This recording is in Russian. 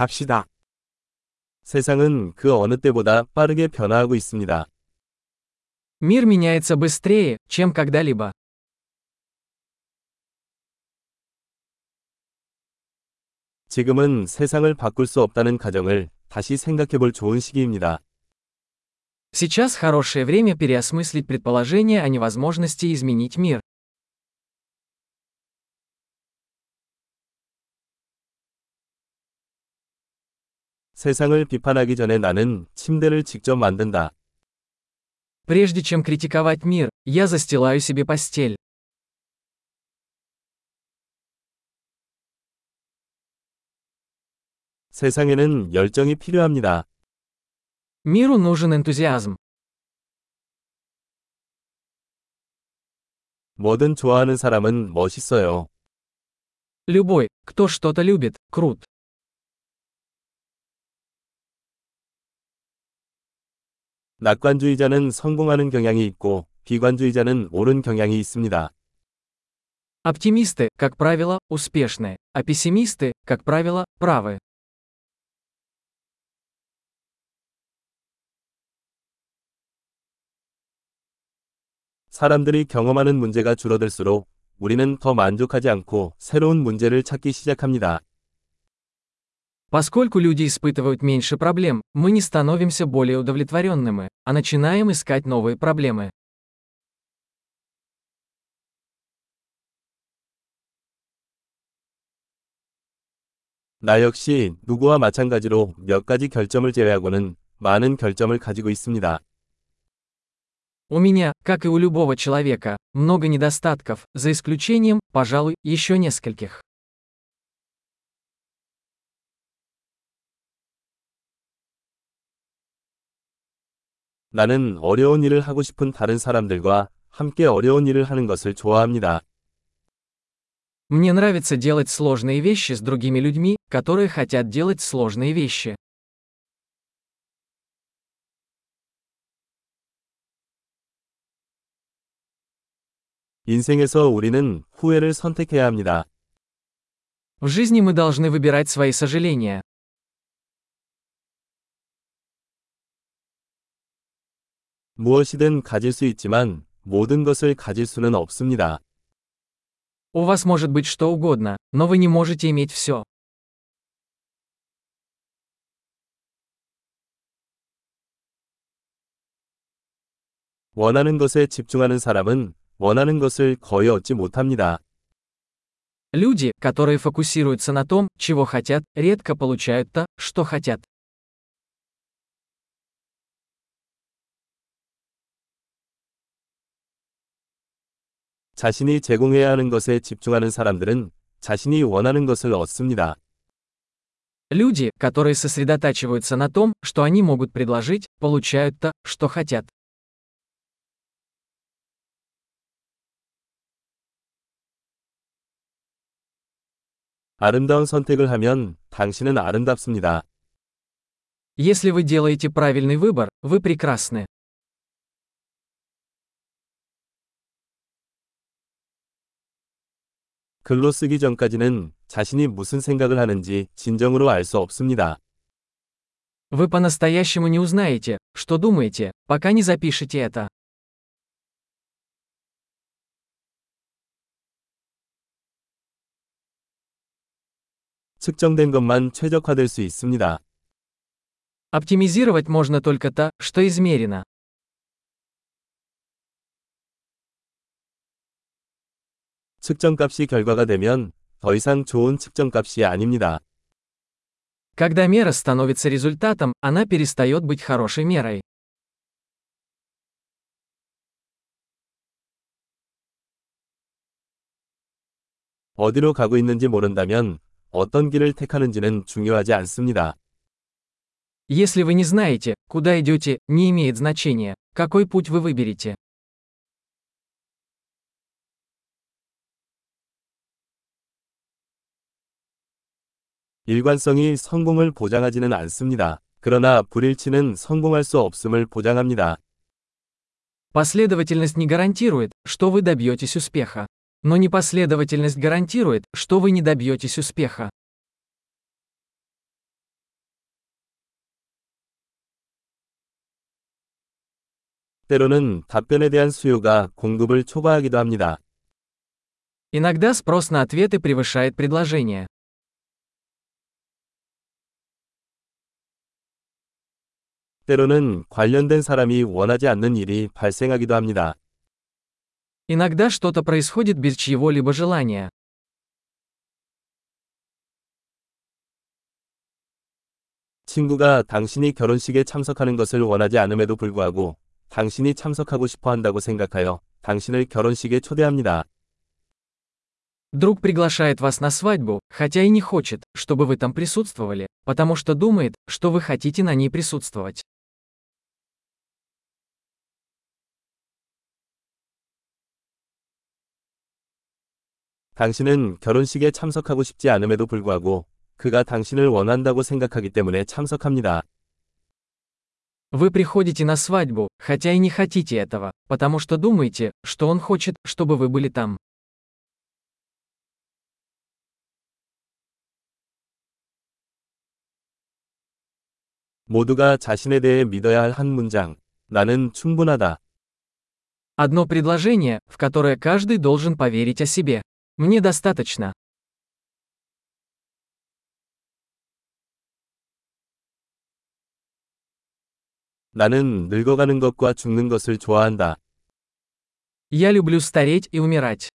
갑시다. 세상은 그 어느 때보다 빠르게 변화하고 있습니다. Мир меняется быстрее, чем когда-либо. 지금은 세상을 바꿀 수 없다는 가정을 다시 생각해 볼 좋은 시기입니다. Сейчас хорошее время переосмыслить предположение о невозможности изменить мир. 세상을 비판하기 전에 나는 침대를 직접 만든다. Прежде чем критиковать мир, я застилаю себе постель. 세상에는 열정이 필요합니다. Миру нужен энтузиазм. 뭐든 좋아하는 사람은 멋있어요. Любой, кто что-то любит, крут. 낙관주의자는 성공하는 경향이 있고 비관주의자는 옳은 경향이 있습니다. Оптимисты, как правило, успешны, а пессимисты, как правило, правы. 사람들이 경험하는 문제가 줄어들수록 우리는 더 만족하지 않고 새로운 문제를 찾기 시작합니다. Поскольку люди испытывают меньше проблем, мы не становимся более удовлетворенными, а начинаем искать новые проблемы. 나 역시 누구와 마찬가지로 몇 가지 결점을 제외하고는 많은 결점을 가지고 있습니다. У меня, как и у любого человека, много недостатков, за исключением, пожалуй, еще нескольких. 나는 어려운 일을 하고 싶은 다른 사람들과 함께 어려운 일을 하는 것을 좋아합니다. Мне нравится делать сложные вещи с другими людьми, которые хотят делать сложные вещи. 인생에서 우리는 후회를 선택해야 합니다. В жизни мы должны выбирать свои сожаления. 무엇이든 가질 수 있지만 모든 것을 가질 수는 없습니다. У вас может быть что угодно, но вы не можете иметь все. 원하는 것에 집중하는 사람은 원하는 것을 거의 얻지 못합니다. Люди, которые фокусируются на том, чего хотят, редко получают то, что хотят. 자신이 제공해야 하는 것에 집중하는 사람들은 자신이 원하는 것을 얻습니다. Люди, которые сосредотачиваются на том, что они могут предложить, получают то, что хотят. 아름다운 선택을 하면 당신은 아름답습니다. Если вы делаете правильный выбор, вы прекрасны. 글로 쓰기 전까지는 자신이 무슨 생각을 하는지 진정으로 알 수 없습니다. Вы по-настоящему не узнаете, что думаете, пока не запишете это. 측정된 것만 최적화될 수 있습니다. Оптимизировать можно только то, что измерено. 측정값이 결과가 되면 더 이상 좋은 측정값이 아닙니다. Когда мера становится результатом, она перестает быть хорошей мерой. 어디로 가고 있는지 모른다면 어떤 길을 택하는지는 중요하지 않습니다. Если вы не знаете, куда идете, не имеет значения, какой путь вы выберете. 일관성이 성공을 보장하지는 않습니다. 그러나 불일치는 성공할 수 없음을 보장합니다. Последовательность не гарантирует, что вы добьетесь успеха. Но непоследовательность гарантирует, что вы не добьетесь успеха. 때로는 답변에 대한 수요가 공급을 초과하기도 합니다. Иногда спрос на ответы превышает предложение. 때로는 관련된 사람이 원하지 않는 일이 발생하기도 합니다. Иногда что-то происходит без чьего-либо желания. 친구가 당신이 결혼식에 참석하는 것을 원하지 않음에도 불구하고 당신이 참석하고 싶어 한다고 생각하여 당신을 결혼식에 초대합니다. Друг приглашает вас на свадьбу, хотя и не хочет, чтобы вы там присутствовали, потому что думает, что вы хотите на ней присутствовать. 당신은 결혼식에 참석하고 싶지 않음에도 불구하고 그가 당신을 원한다고 생각하기 때문에 참석합니다. Вы приходите на свадьбу, хотя и не хотите этого, потому что думаете, что он хочет, чтобы вы были там. 모두가 자신에 대해 믿어야 할 한 문장. 나는 충분하다. Одно предложение, в которое каждый должен поверить о себе. Мне достаточно. 나는 늙어가는 것과 죽는 것을 좋아한다. Я люблю стареть и умирать.